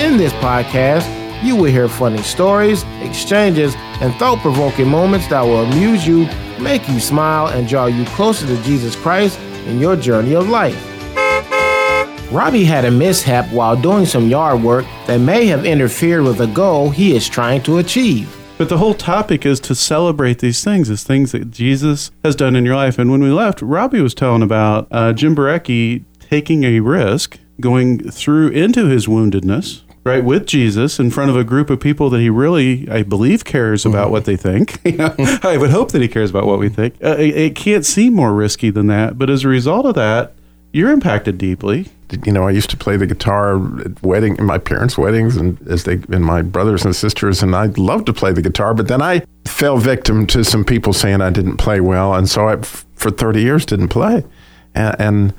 In this podcast, you will hear funny stories, exchanges, and thought provoking moments that will amuse you, make you smile, and draw you closer to Jesus Christ in your journey of life. Robbie had a mishap while doing some yard work that may have interfered with a goal he is trying to achieve. But the whole topic is to celebrate these things as things that Jesus has done in your life. And when we left, Robbie was telling about uh, Jim Barecki taking a risk, going through into his woundedness, right, with Jesus in front of a group of people that he really, I believe, cares about Mm-hmm. what they think. you know, I would hope that he cares about what we think. Uh, it, it can't seem more risky than that. But as a result of that, you're impacted deeply. you know, I used to play the guitar at wedding, in my parents' weddings, and as they and my brothers and sisters, and I loved to play the guitar. But then I fell victim to some people saying I didn't play well, and so I, for thirty years, didn't play. And, and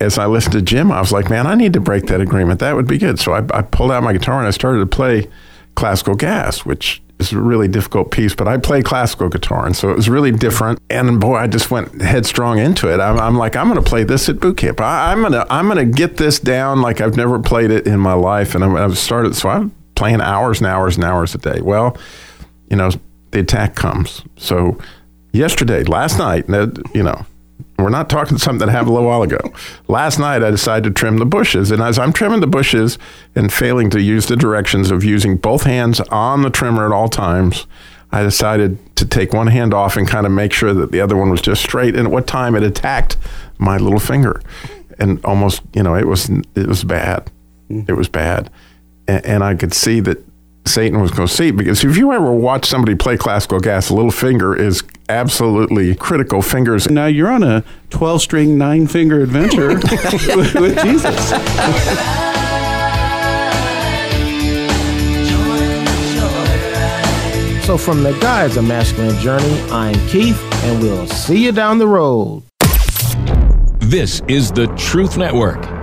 as I listened to Jim, I was like, man, I need to break that agreement. That would be good. So I, I pulled out my guitar and I started to play classical gas, which is a really difficult piece, but I play classical guitar, and so it was really different. And boy, I just went headstrong into it. I'm, I'm like, I'm going to play this at boot camp. I, I'm gonna, I'm gonna get this down like I've never played it in my life. And I'm, I've started, so I'm playing hours and hours and hours a day. Well, you know, the attack comes. So yesterday, last night, you know, we're not talking something that happened a little while ago. Last night, I decided to trim the bushes. And as I'm trimming the bushes and failing to use the directions of using both hands on the trimmer at all times, I decided to take one hand off and kind of make sure that the other one was just straight. And at what time it attacked my little finger. And almost, you know, it was, it was bad. Mm. It was bad. And, and I could see that Satan was going to see because if you ever watch somebody play classical gas, a little finger is absolutely critical. Fingers. Now you're on a 12 string, nine finger adventure with, with Jesus. So, from the guys of Masculine Journey, I'm Keith, and we'll see you down the road. This is the Truth Network.